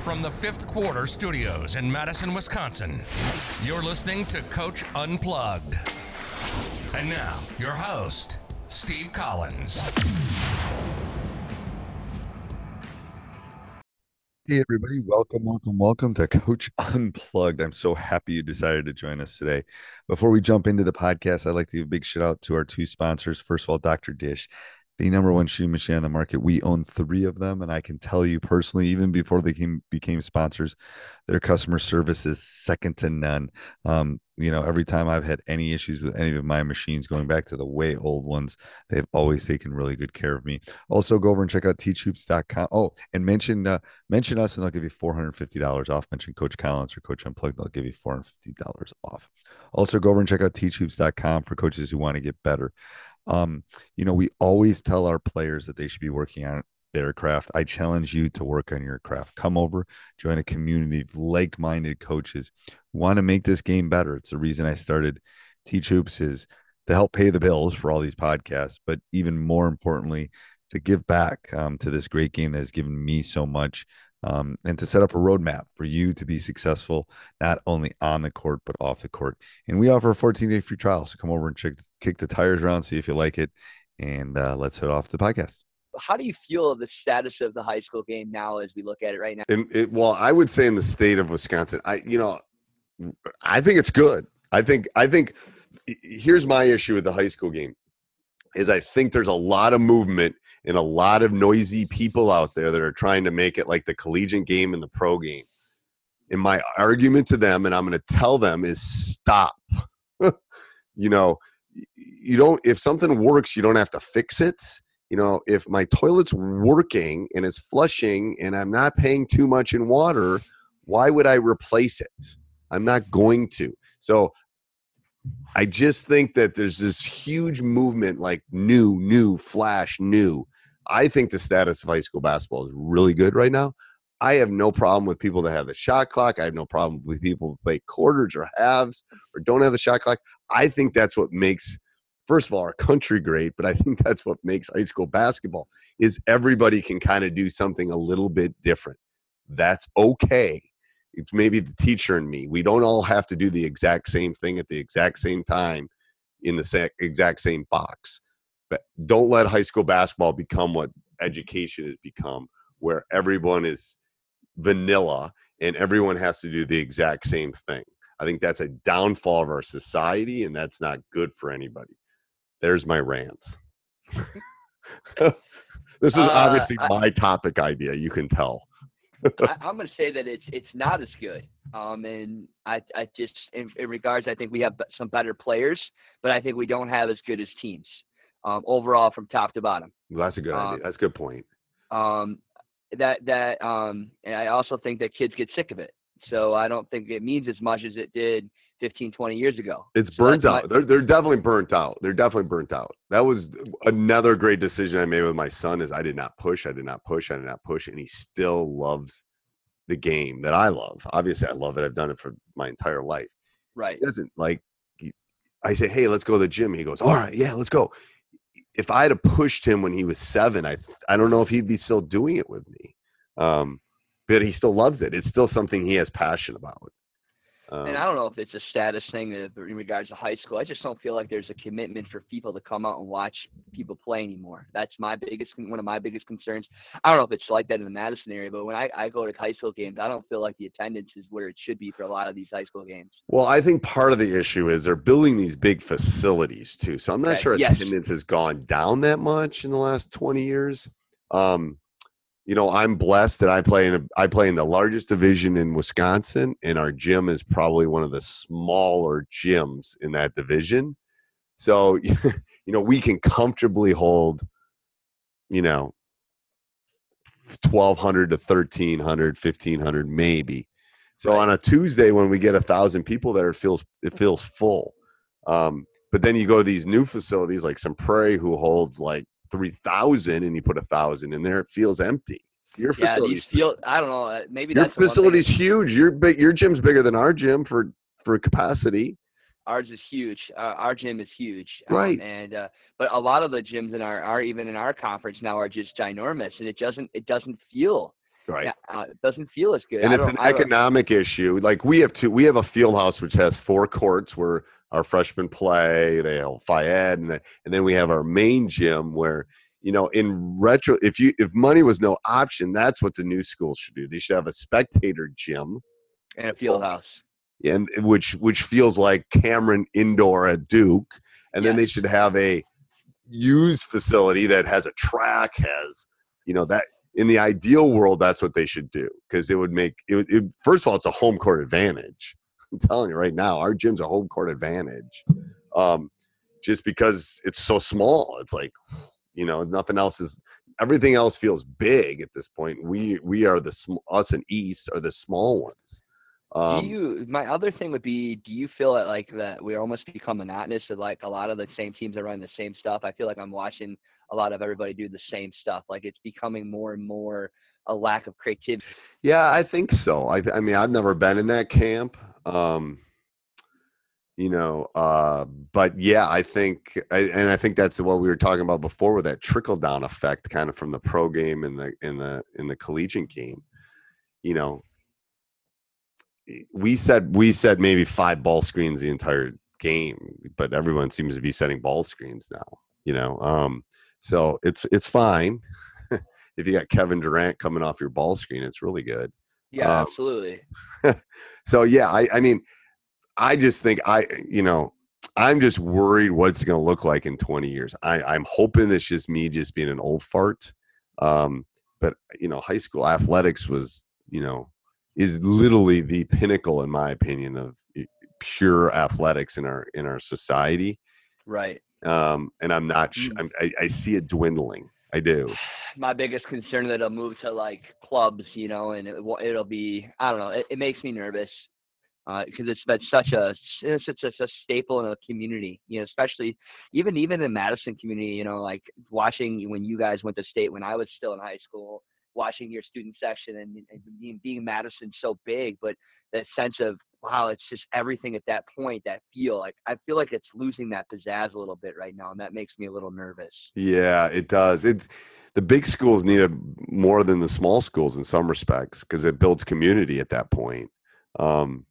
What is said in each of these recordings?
From the fifth quarter studios in Madison, Wisconsin, you're listening to Coach Unplugged. And now, your host, Steve Collins. Hey, everybody. Welcome, welcome, welcome to Coach Unplugged. I'm so happy you decided to join us today. Before we jump into the podcast, I'd like to give a big shout out to our two sponsors. First of all, Dr. Dish the number one shoe machine on the market. We own three of them, and I can tell you personally, even before they came, became sponsors, their customer service is second to none. Um, you know, every time I've had any issues with any of my machines, going back to the way old ones, they've always taken really good care of me. Also, go over and check out teachhoops.com. Oh, and mention uh, mention us, and they'll give you four hundred fifty dollars off. Mention Coach Collins or Coach Unplugged, they'll give you four hundred fifty dollars off. Also, go over and check out teachhoops.com for coaches who want to get better. Um, you know, we always tell our players that they should be working on their craft. I challenge you to work on your craft. Come over, join a community of like-minded coaches who want to make this game better. It's the reason I started Teach Hoops is to help pay the bills for all these podcasts, but even more importantly, to give back um, to this great game that has given me so much um, and to set up a roadmap for you to be successful not only on the court but off the court. And we offer a 14 day free trial, so come over and check kick the tires around, see if you like it, and uh, let's head off to the podcast. How do you feel of the status of the high school game now as we look at it right now? And it, well, I would say in the state of Wisconsin, I you know, I think it's good. I think I think here's my issue with the high school game is I think there's a lot of movement and a lot of noisy people out there that are trying to make it like the collegiate game and the pro game. And my argument to them, and I'm going to tell them, is stop. you know, you don't, if something works, you don't have to fix it. You know, if my toilet's working and it's flushing and I'm not paying too much in water, why would I replace it? I'm not going to. So I just think that there's this huge movement like new, new, flash, new. I think the status of high school basketball is really good right now. I have no problem with people that have the shot clock. I have no problem with people who play quarters or halves or don't have the shot clock. I think that's what makes first of all our country great, but I think that's what makes high school basketball is everybody can kind of do something a little bit different. That's okay it's maybe the teacher and me. We don't all have to do the exact same thing at the exact same time in the exact same box. But don't let high school basketball become what education has become, where everyone is vanilla and everyone has to do the exact same thing. I think that's a downfall of our society, and that's not good for anybody. There's my rants. this is uh, obviously uh, my topic idea. You can tell. I, am going to say that it's it's not as good. Um, and I I just in, in, regards, I think we have some better players, but I think we don't have as good as teams um, overall from top to bottom. Well, that's a good um, idea. That's a good point. Um, that that um, and I also think that kids get sick of it. So I don't think it means as much as it did 15, 20 years ago. It's So burnt that's my- out. They're they're definitely burnt out. They're definitely burnt out. That was another great decision I made with my son. Is I did not push. I did not push. I did not push, and he still loves the game that I love. Obviously, I love it. I've done it for my entire life. right. He doesn't like. I say, hey, let's go to the gym. He goes, all right, yeah, let's go. If I had have pushed him when he was seven, I I don't know if he'd be still doing it with me. Um, but he still loves it. It's still something he has passion about. Um, And I don't know if it's a status thing in regards to high school. I just don't feel like there's a commitment for people to come out and watch people play anymore. That's my biggest, one of my biggest concerns. I don't know if it's like that in the Madison area, but when I, I go to high school games, I don't feel like the attendance is where it should be for a lot of these high school games. Well, I think part of the issue is they're building these big facilities too. So I'm not Okay, sure yes. attendance has gone down that much in the last 20 years. Um, you know, I'm blessed that I play in a, I play in the largest division in Wisconsin, and our gym is probably one of the smaller gyms in that division. So, you know, we can comfortably hold, you know, 1200 to 1300 1500 maybe so Right. on a tuesday when we get a thousand people there it feels it feels full um, but then you go to these new facilities like Sun Prairie who holds like 3000 and you put a thousand in there it feels empty your Yeah, facility these feel, I don't know, uh, maybe your that's the one thing. facility's huge your big your gym's bigger than our gym for for capacity Ours is huge. Uh, our gym is huge. Right. And uh, but a lot of the gyms in our, our even in our conference now are just ginormous, and it doesn't it doesn't feel right uh, it doesn't feel as good. and it's an economic issue. Like we have two, we have a field house which has four courts where our freshmen play. They have Fayed, and then and then we have our main gym where you know in retro, if you if money was no option, that's what the new schools should do. They should have a spectator gym, and a field house. and which which feels like Cameron Indoor at Duke, and then they should have a used facility that has a track, has you know that in the ideal world, that's what they should do because it would make it, it. First of all, it's a home court advantage. I'm telling you right now, our gym's a home court advantage, um, just because it's so small. It's like you know nothing else is. Everything else feels big at this point. We we are the sm- us and East are the small ones. Um, do you? My other thing would be, do you feel that like that we almost become monotonous of like a lot of the same teams are running the same stuff? I feel like I'm watching a lot of everybody do the same stuff. Like it's becoming more and more a lack of creativity. Yeah, I think so. I, I mean, I've never been in that camp. Um, you know, uh, but yeah, I think, I, and I think that's what we were talking about before with that trickle down effect, kind of from the pro game and the in the in the collegiate game. You know, we said we said maybe five ball screens the entire game, but everyone seems to be setting ball screens now. You know, um, so it's it's fine. if you got Kevin Durant coming off your ball screen, it's really good. Yeah, Um, absolutely. So yeah, I, I mean, I just think I, you know, I'm just worried what it's going to look like in 20 years. I, I'm hoping it's just me just being an old fart. Um, but you know, high school athletics was, you know, is literally the pinnacle, in my opinion, of pure athletics in our in our society. Right. Um, and I'm not. Sh- Mm. I'm, I, I see it dwindling. I do. My biggest concern that it'll move to like clubs, you know, and it, will- it'll be I don't know. It, it makes me nervous uh, because it's been such a it's such a, a staple in a community, you know, especially even even in Madison community, you know, like watching when you guys went to state when I was still in high school, watching your student section and, and being, being Madison so big, but that sense of wow, it's just everything at that point. That feel like I feel like it's losing that pizzazz a little bit right now, and that makes me a little nervous. Yeah, it does. It the big schools need it more than the small schools in some respects because it builds community at that point. Um,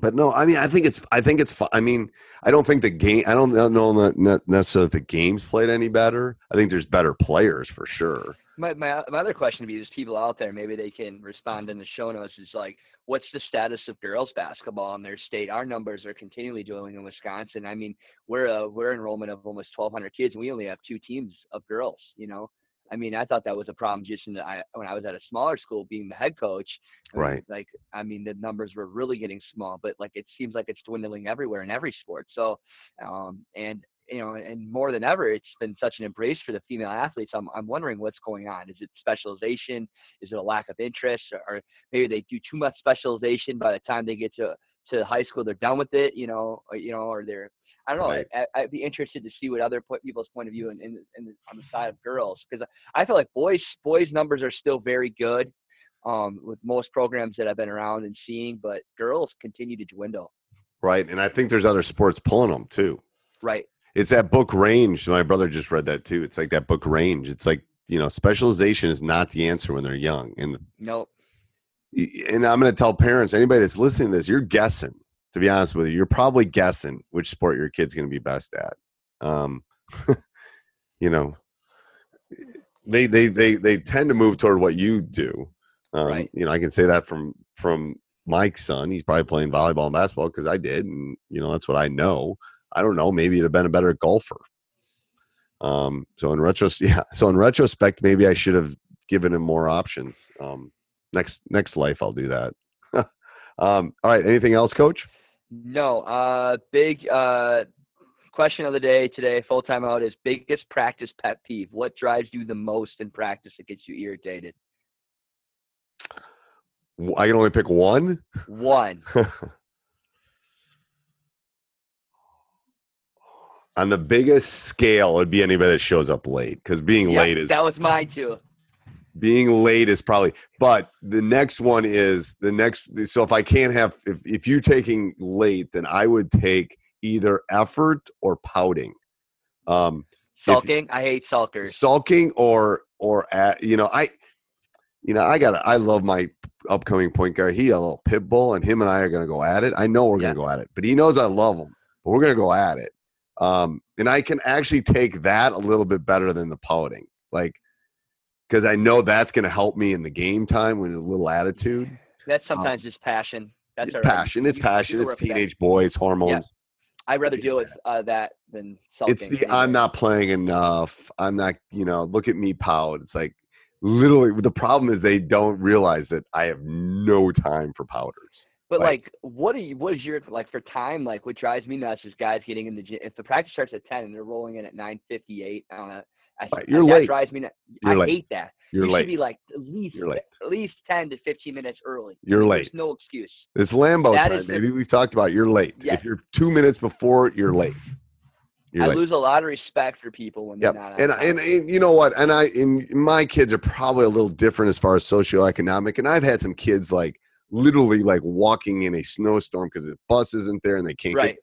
but no, I mean, I think it's, I think it's, I mean, I don't think the game, I don't know necessarily the game's played any better. I think there's better players for sure. My, my my other question would be: There's people out there, maybe they can respond in the show notes. Is like, what's the status of girls basketball in their state? Our numbers are continually doing in Wisconsin. I mean, we're a we're enrollment of almost 1,200 kids, and we only have two teams of girls. You know, I mean, I thought that was a problem just in the, I, when I was at a smaller school, being the head coach. I mean, Right. Like, I mean, the numbers were really getting small, but like it seems like it's dwindling everywhere in every sport. So, um, and you know, and more than ever, it's been such an embrace for the female athletes. I'm, I'm wondering what's going on. Is it specialization? Is it a lack of interest, or, or maybe they do too much specialization by the time they get to to high school, they're done with it, you know, or, you know, or they're I don't know. Right. I, I'd be interested to see what other people's point of view in, in, in on the side of girls because I feel like boys boys numbers are still very good um, with most programs that I've been around and seeing, but girls continue to dwindle. right? And I think there's other sports pulling them too. Right. It's that book range. My brother just read that too. It's like that book range. It's like you know, specialization is not the answer when they're young. And Nope. and I'm going to tell parents, anybody that's listening to this, you're guessing. To be honest with you, you're probably guessing which sport your kid's going to be best at. Um, you know, they they they they tend to move toward what you do. Um, Right. You know, I can say that from from Mike's son. He's probably playing volleyball and basketball because I did, and you know that's what I know. I don't know. Maybe it'd have been a better golfer. Um, so in retros, yeah. So in retrospect, maybe I should have given him more options. Um, next next life, I'll do that. um, all right. Anything else, Coach? No. Uh, big uh, question of the day today, full time out is biggest practice pet peeve. What drives you the most in practice that gets you irritated? I can only pick one. One. On the biggest scale, it'd be anybody that shows up late because being Yeah, late is that was mine too. being late is probably but the next one is the next so if i can't have if, if you're taking late then i would take either effort or pouting um if- Sulking. I hate sulkers. sulking or or at you know i you know i gotta i love my upcoming point guard he a little pit bull and him and i are going to go at it i know we're going to go at it but he knows i love him but we're going to go at it um and i can actually take that a little bit better than the pouting like because i know that's going to help me in the game time with a little attitude That's sometimes just passion. That's it's passion it's passion it's work with that. teenage boys hormones I'd rather deal with uh, that than sulking. it's the. I'm not playing enough. I'm not, you know, look at me pout. It's like literally the problem is they don't realize that I have no time for powders. But Like- like, what are you? What is your like for time? Like, what drives me nuts is guys getting in the gym. If the practice starts at ten and they're rolling in at nine fifty eight on a, I, Right, you're that late. drives me nuts. You're I late. hate that. You're you late. should be like at least at least ten to fifteen minutes early. You're There's late. no excuse. It's Lambo That time, baby. We've talked about you're late. Yes. If you're two minutes before, you're late. You're I late. lose a lot of respect for people when Yep. they're not. And, and and you know what? And I and my kids are probably a little different as far as socioeconomic. And I've had some kids like literally like walking in a snowstorm because the bus isn't there and they can't right. get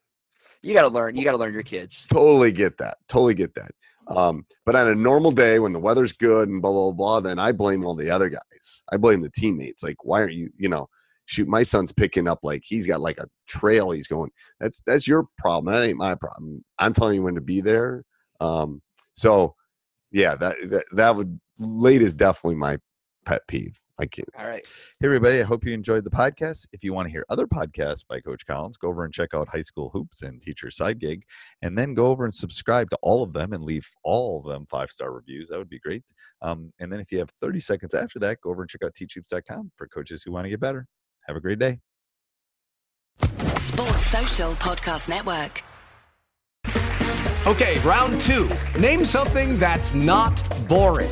You got to learn. You got to learn your kids. totally get that. Totally get that. Um, but on a normal day when the weather's good and blah blah blah, then I blame all the other guys. I blame the teammates. Like, why aren't you? You know, shoot, my son's picking up like he's got like a trail he's going. That's that's your problem. That ain't my problem. I'm telling you when to be there. Um, so yeah, that that that would late is definitely my pet peeve. I can't. All right. Hey, everybody. I hope you enjoyed the podcast. If you want to hear other podcasts by Coach Collins, go over and check out High School Hoops and Teacher Side Gig, and then go over and subscribe to all of them and leave all of them five star reviews. That would be great. Um, and then if you have 30 seconds after that, go over and check out teachhoops.com for coaches who want to get better. Have a great day. Sports Social Podcast Network. Okay, round two. Name something that's not boring.